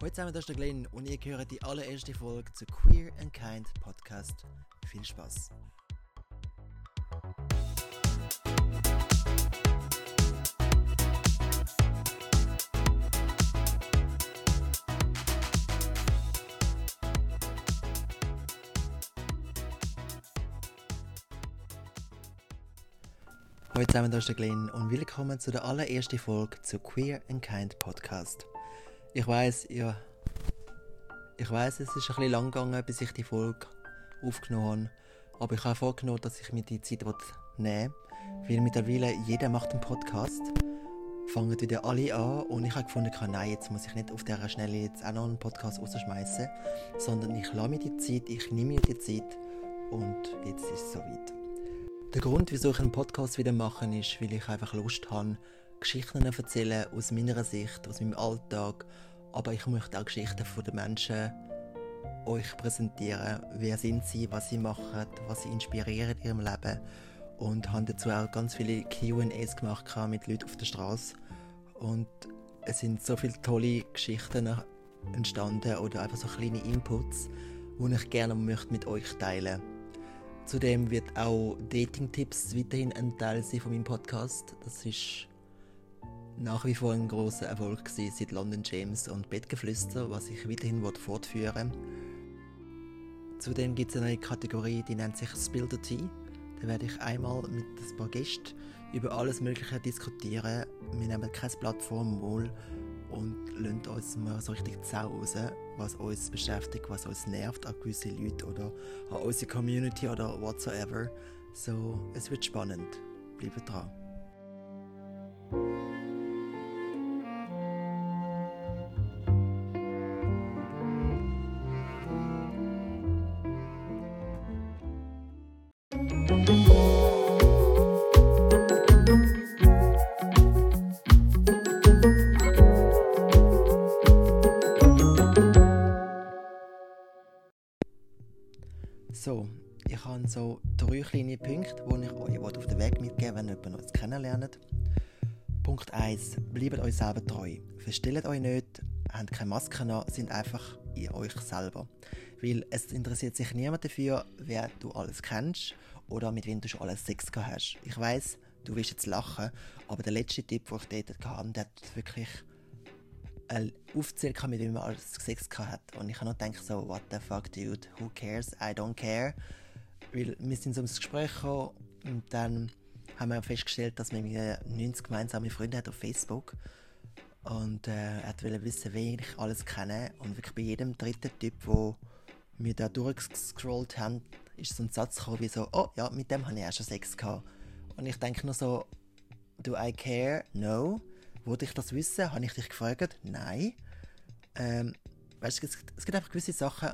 Heute zusammen, das ist der Glenn und ihr hört die allererste Folge zu Queer and Kind Podcast. Viel Spaß! Hallo zusammen, das ist der Glenn und willkommen zu der allerersten Folge zu Queer and Kind Podcast. Ich weiß, ihr, ich weiß, es ist ein bisschen lang gegangen, bis ich die Folge aufgenommen habe, aber ich habe vorgenommen, dass ich mir die Zeit nehmen will, weil mittlerweile jeder macht einen Podcast, fangen wieder alle an. Und ich habe gefunden, nein, jetzt muss ich nicht auf dieser Schnelle jetzt auch noch einen Podcast rausschmeißen, sondern ich lasse mir die Zeit, ich nehme mir die Zeit und jetzt ist es soweit. Der Grund, wieso ich einen Podcast wieder mache, ist, weil ich einfach Lust habe, Geschichten erzählen aus meiner Sicht, aus meinem Alltag. Aber ich möchte auch Geschichten von den Menschen euch präsentieren. Wer sind sie, was sie machen, was sie inspirieren in ihrem Leben. Und habe dazu auch ganz viele QAs gemacht mit Leuten auf der Straße. Und es sind so viele tolle Geschichten entstanden oder einfach so kleine Inputs, die ich gerne möchte mit euch teilen möchte. Zudem wird auch Dating-Tipps weiterhin ein Teil sein von meinem Podcast. Das ist nach wie vor ein großer Erfolg gewesen, seit London James und Bettgeflüster, was ich weiterhin fortführen Zudem gibt es eine neue Kategorie, die nennt sich Spill the Tea. Da werde ich einmal mit ein paar Gästen über alles Mögliche diskutieren. Wir nehmen keine Plattform wohl und lassen uns mal so richtig Zau raus, was uns beschäftigt, was uns nervt an gewisse Leute oder an unsere Community oder whatsoever. So, es wird spannend. Bleibt dran. So drei kleine Punkte, die ich euch auf den Weg mitgeben will, wenn ihr uns kennenlernt. Punkt 1. Bleibt euch selber treu. Verstellt euch nicht, habt keine Maske an, sind einfach in euch selber. Weil es interessiert sich niemand dafür, wer du alles kennst oder mit wem du schon alles Sex gehabt hast. Ich weiß, du willst jetzt lachen, aber der letzte Tipp, den ich dort hatte, der hat wirklich aufzählen mit wem man alles Sex hat. Und ich habe noch gedacht, so, what the fuck, dude, who cares, I don't care. Weil wir sind so ins Gespräch gekommen und dann haben wir festgestellt, dass wir 90 gemeinsame Freunde hat auf Facebook. Und äh, er wollte wissen, wen ich alles kenne. Und wirklich bei jedem dritten Typ, wo wir da durchgescrollt haben, ist so ein Satz gekommen wie so, oh ja, mit dem habe ich auch schon Sex gehabt. Und ich denke nur so, do I care? No. Wollte ich das wissen? Habe ich dich gefragt? Nein. Ähm, weißt, es, es gibt einfach gewisse Sachen,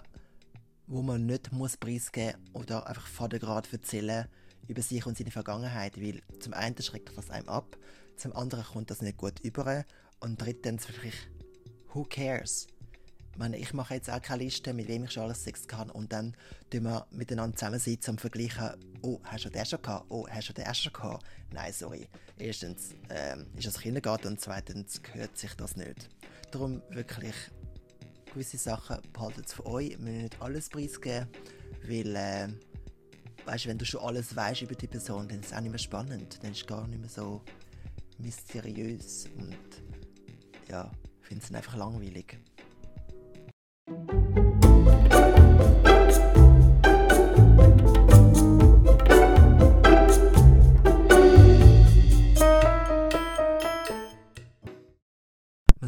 wo man nicht muss preisgeben oder einfach vor der Grad erzählen über sich und seine Vergangenheit, weil zum einen schreckt das einem ab, zum anderen kommt das nicht gut über und drittens wirklich, who cares? Ich meine, ich mache jetzt auch keine Liste, mit wem ich schon alles Sex kann und dann tun wir miteinander zusammensitzen und vergleichen, oh, hast du den schon gehabt? Oh, hast du den schon gehabt? Nein, sorry. Erstens ähm, ist das Kindergarten und zweitens gehört sich das nicht. Darum wirklich gewisse Sachen behaltet für euch. Wir müssen nicht alles preisgeben, weil, äh, weißt, wenn du schon alles weißt über die Person, dann ist es auch nicht mehr spannend. Dann ist es gar nicht mehr so mysteriös und ja, ich finde es einfach langweilig.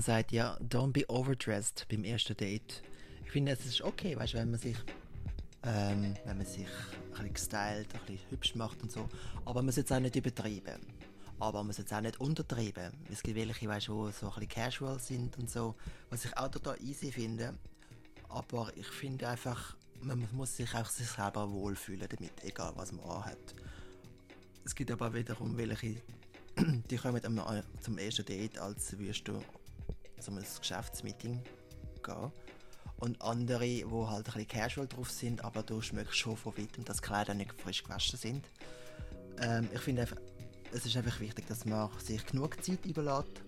Man sagt ja, don't be overdressed beim ersten Date. Ich finde, es ist okay, weißt, wenn man sich ähm, wenn man sich ein bisschen gestylt, ein bisschen hübsch macht und so. Aber man sollte es auch nicht übertreiben. Aber man sollte es auch nicht untertreiben. Es gibt welche, weißt, die so ein bisschen casual sind und so, was ich auch total easy finde. Aber ich finde einfach, man muss sich auch sich selber wohlfühlen damit, egal was man anhat. Es gibt aber wiederum welche, die kommen zum ersten Date, als würdest du zum Geschäftsmeeting gehen. Und andere, die halt ein bisschen casual drauf sind, aber du schmeckst schon von weitem, dass die Kleider nicht frisch gewaschen sind. Ähm, ich finde es ist einfach wichtig, dass man sich genug Zeit überlässt,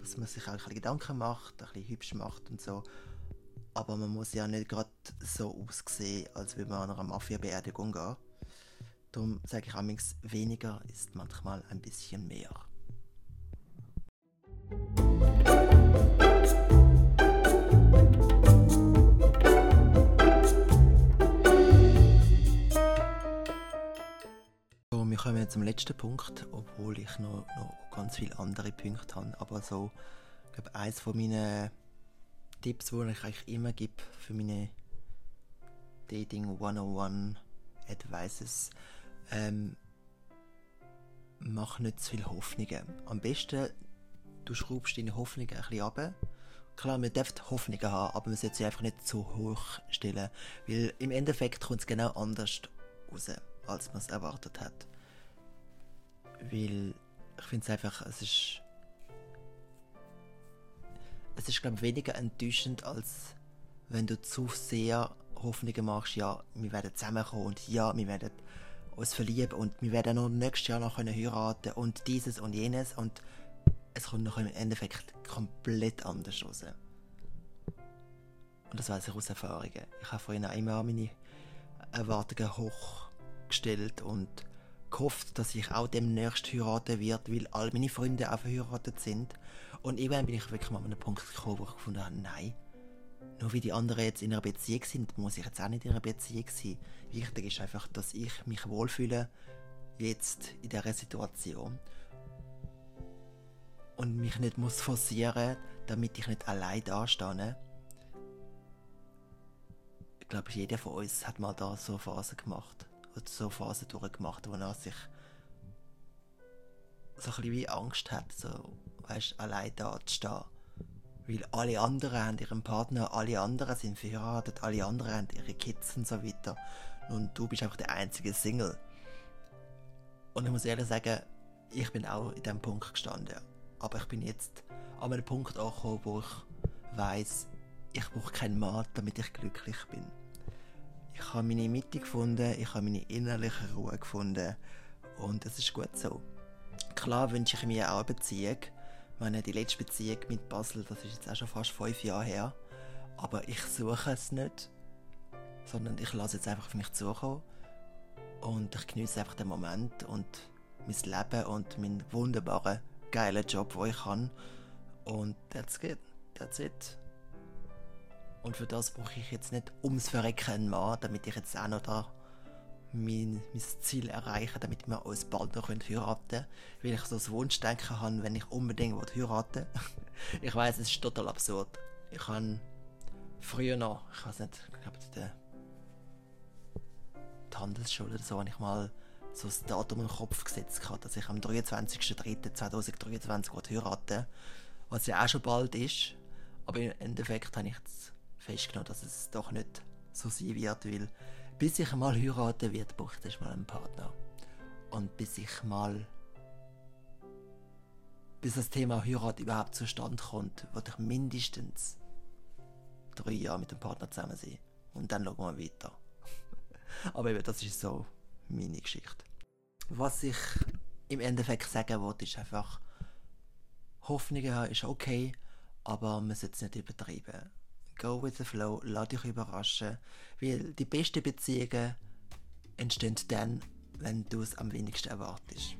dass man sich auch ein Gedanken macht, ein bisschen hübsch macht und so aber man muss ja nicht gerade so aussehen, als würde man an einer Mafia-Beerdigung gehen. Darum sage ich amigs, weniger ist manchmal ein bisschen mehr. Zum letzten Punkt, obwohl ich noch, noch ganz viele andere Punkte habe. Aber so, ich glaube, eins von meinen Tipps, die ich eigentlich immer gebe für meine Dating 101 Advices, ähm, mach nicht zu viel Hoffnungen. Am besten, du schraubst deine Hoffnungen ein bisschen ab. Klar, man darf Hoffnungen haben, aber man sollte sie einfach nicht zu hoch stellen, weil im Endeffekt kommt es genau anders raus, als man es erwartet hat. Weil ich finde es einfach, es ist es ist glaube ich weniger enttäuschend, als wenn du zu sehr Hoffnungen machst, ja, wir werden zusammenkommen und ja, wir werden uns verlieben und wir werden noch nächstes Jahr noch können heiraten und dieses und jenes und es kommt noch im Endeffekt komplett anders raus. Und das weiß ich aus Erfahrungen. Ich habe vorhin auch immer meine Erwartungen hochgestellt und gehofft, dass ich auch demnächst heiraten werde, weil all meine Freunde auch verheiratet sind. Und irgendwann bin ich wirklich mal an einen Punkt gekommen, wo ich gefunden habe, nein, nur wie die anderen jetzt in einer Beziehung sind, muss ich jetzt auch nicht in einer Beziehung sein. Wichtig ist einfach, dass ich mich wohlfühle, jetzt in dieser Situation. Und mich nicht muss forcieren, damit ich nicht allein dastehe. Ich glaube, jeder von uns hat mal da so Phasen gemacht. Oder so Phasen durchgemacht, wo er sich so ein wie Angst hat, so, weißt, allein da zu stehen weil alle anderen haben ihren Partner, alle anderen sind verheiratet, alle anderen haben ihre Kids und so weiter. Und du bist einfach der einzige Single. Und ich muss ehrlich sagen, ich bin auch in diesem Punkt gestanden. Aber ich bin jetzt an einem Punkt angekommen, wo ich weiß, ich brauche keinen Mann, damit ich glücklich bin. Ich habe meine Mitte gefunden, ich habe meine innerliche Ruhe gefunden und es ist gut so. Klar wünsche ich mir auch eine Beziehung, meine, die letzte Beziehung mit Basel, das ist jetzt auch schon fast fünf Jahre her. Aber ich suche es nicht, sondern ich lasse jetzt einfach auf mich zukommen. Und ich genieße einfach den Moment und mein Leben und meinen wunderbaren, geilen Job, den ich habe. Und that's it. That's it. Und für das brauche ich jetzt nicht ums Verrecken einen Mann, damit ich jetzt auch noch da mein, mein Ziel erreichen, damit wir uns bald noch heiraten können. Weil ich so das Wunschdenken habe, wenn ich unbedingt heiraten will. ich weiß, es ist total absurd. Ich habe früher noch, ich weiß nicht, ich glaube, die, die Handelsschule oder so, habe ich mal so das Datum im Kopf gesetzt gehabt, dass ich am 23.03.2023 heiraten was ja auch schon bald ist. Aber im Endeffekt habe ich jetzt festgenommen, dass es doch nicht so sein wird, weil bis ich mal heiraten wird, braucht ich mal einen Partner. Und bis ich mal. Bis das Thema Heirat überhaupt zustande kommt, wird ich mindestens drei Jahre mit dem Partner zusammen sein. Und dann schauen wir weiter. Aber eben, das ist so meine Geschichte. Was ich im Endeffekt sagen wollte, ist einfach, Hoffnungen haben ist okay, aber man sollte es nicht übertreiben go with the flow, lass dich überraschen, weil die besten Beziehungen entstehen dann, wenn du es am wenigsten erwartest.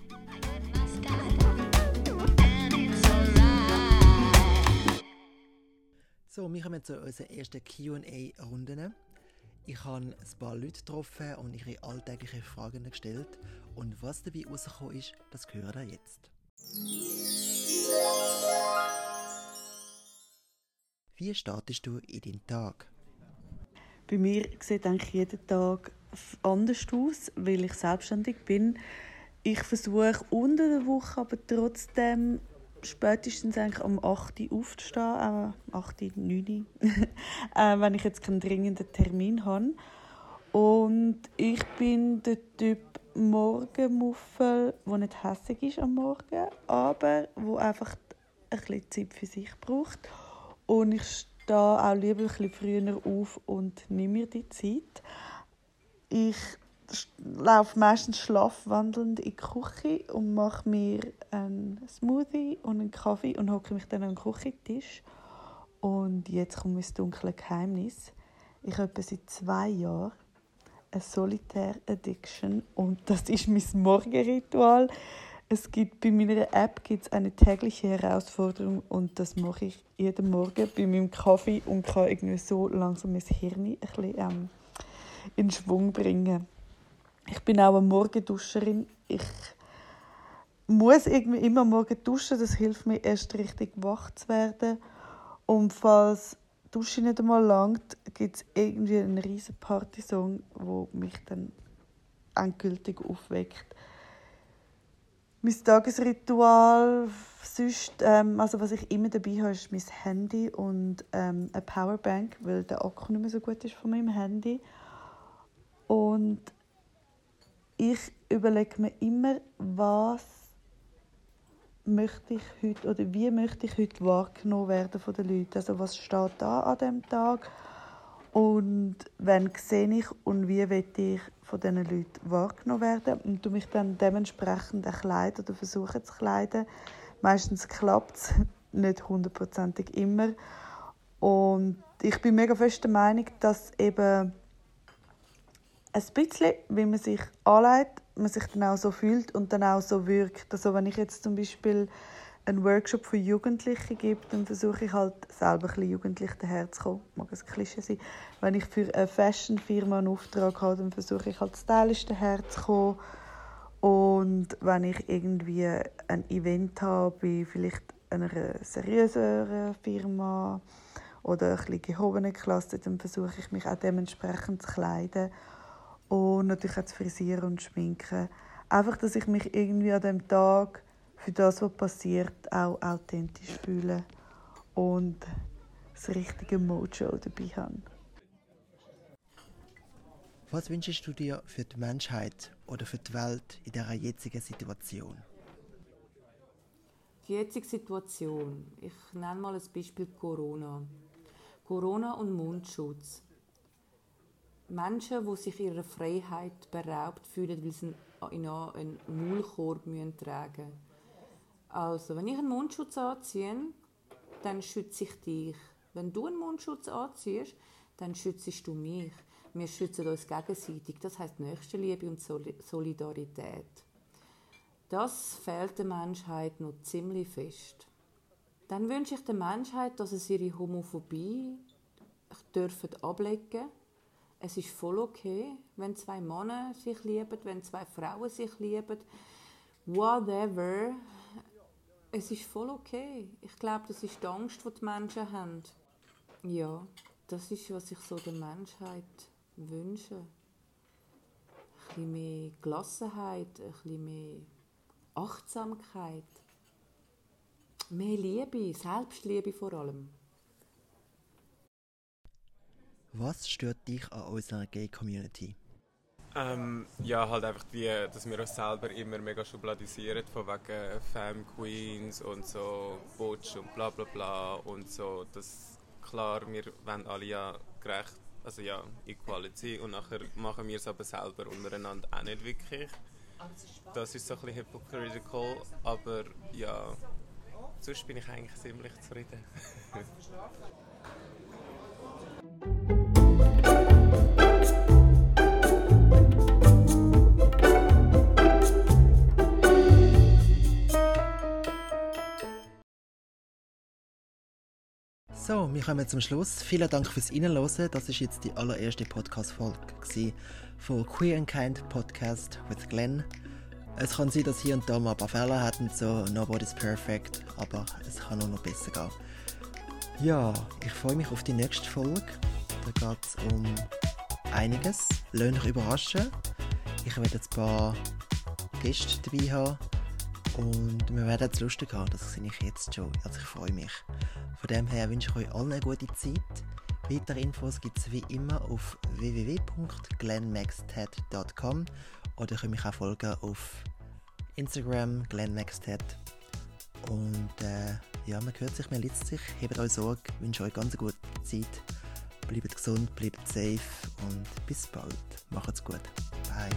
So, wir kommen zu unserer ersten Q&A-Runde. Ich habe ein paar Leute getroffen und ihre alltäglichen Fragen gestellt. Und was dabei rausgekommen ist, das hören wir jetzt. Wie startest du in deinen Tag? Bei mir sieht eigentlich jeden Tag anders aus, weil ich selbstständig bin. Ich versuche unter der Woche aber trotzdem spätestens eigentlich um 8 Uhr aufzustehen, äh, 8 Uhr, 9 Uhr, äh, wenn ich jetzt keinen dringenden Termin habe. Und ich bin der Typ Morgenmuffel, der nicht hässlich ist am Morgen, aber wo einfach ein bisschen Zeit für sich braucht. Und ich stehe auch lieber ein bisschen früher auf und nehme mir die Zeit. Ich laufe meistens schlafwandelnd in die Küche und mache mir einen Smoothie und einen Kaffee und hocke mich dann an den Küchentisch. Und jetzt kommt mein dunkle Geheimnis. Ich habe seit zwei Jahren eine Solitaire Addiction und das ist mein Morgenritual. Es gibt bei meiner App gibt's eine tägliche Herausforderung und das mache ich jeden Morgen bei meinem Kaffee und kann irgendwie so langsam mein Hirn ein bisschen ähm, in Schwung bringen. Ich bin auch eine Morgenduscherin. Ich muss irgendwie immer morgen duschen. Das hilft mir erst richtig wach zu werden. Und falls die Dusche nicht einmal langt, gibt es irgendwie einen riesen Partysong, der mich dann endgültig aufweckt mein Tagesritual sonst, ähm, also was ich immer dabei habe, ist mein Handy und ähm, eine Powerbank, weil der Akku nicht mehr so gut ist von meinem Handy. Und ich überlege mir immer, was möchte ich heute oder wie möchte ich heute wahrgenommen werden von den Leuten. Also was steht da an dem Tag und wenn sehe ich und wie will ich von diesen Leuten wahrgenommen werden und du mich dann dementsprechend kleiden oder versuche zu kleiden. Meistens klappt es nicht hundertprozentig immer. Und ich bin mega fest der Meinung, dass eben ein bisschen, wie man sich anlegt, man sich dann auch so fühlt und dann auch so wirkt. Also wenn ich jetzt zum Beispiel einen Workshop für Jugendliche gibt, dann versuche ich halt selber ein bisschen jugendlich daherzukommen. Mag ein Klischee sein. Wenn ich für eine Fashion-Firma einen Auftrag habe, dann versuche ich halt stylisch daherzukommen. Und wenn ich irgendwie ein Event habe, bei vielleicht einer seriöseren Firma oder ein gehobenen Klasse, dann versuche ich mich auch dementsprechend zu kleiden und natürlich auch zu frisieren und schminken. Einfach, dass ich mich irgendwie an dem Tag für das, was passiert, auch authentisch fühlen und das richtige Mojo dabei haben. Was wünschst du dir für die Menschheit oder für die Welt in dieser jetzigen Situation? Die jetzige Situation, ich nenne mal ein Beispiel Corona. Corona und Mundschutz. Menschen, die sich ihrer Freiheit beraubt fühlen, weil sie einen Maulkorb tragen müssen also, wenn ich einen Mundschutz anziehe, dann schütze ich dich. Wenn du einen Mundschutz anziehst, dann schützt du mich. Wir schützen uns gegenseitig. Das heißt Nächstenliebe und Solidarität. Das fehlt der Menschheit noch ziemlich fest. Dann wünsche ich der Menschheit, dass es ihre Homophobie dürfen ablegen. Es ist voll okay, wenn zwei Männer sich lieben, wenn zwei Frauen sich lieben. Whatever es ist voll okay. Ich glaube, das ist die Angst, die die Menschen haben. Ja, das ist, was ich so der Menschheit wünsche. Ein bisschen mehr Gelassenheit, ein bisschen mehr Achtsamkeit. Mehr Liebe, Selbstliebe vor allem. Was stört dich an unserer Gay-Community? Ähm, ja, halt einfach wie, dass wir uns selber immer mega schubladisieren, von wegen Femme Queens und so, Butch und bla bla bla und so. Das, klar, wir wollen alle ja gerecht, also ja, Equality und nachher machen wir es aber selber untereinander auch nicht wirklich. Das ist so ein bisschen hypocritical, aber ja, sonst bin ich eigentlich ziemlich zufrieden. So, wir kommen zum Schluss. Vielen Dank fürs Reinhören. Das ist jetzt die allererste Podcast-Folge von Queer and Kind Podcast with Glenn. Es kann sein, dass hier und da mal ein paar Fehler hatten, so Nobody's Perfect, aber es kann auch noch besser gehen. Ja, ich freue mich auf die nächste Folge. Da geht es um einiges. Lasst euch überraschen. Ich werde jetzt ein paar Gäste dabei haben und wir werden es lustig haben, das sehe ich jetzt schon. Also ich freue mich. Von dem her wünsche ich euch allen eine gute Zeit. Weitere Infos gibt es wie immer auf www.glenmaxted.com oder ihr könnt mich auch folgen auf Instagram glenmaxted. Und äh, ja, man hört sich, man liest sich. Hebt euch Sorge, wünsche euch ganz eine gute Zeit. Bleibt gesund, bleibt safe und bis bald. Macht's gut. Bye.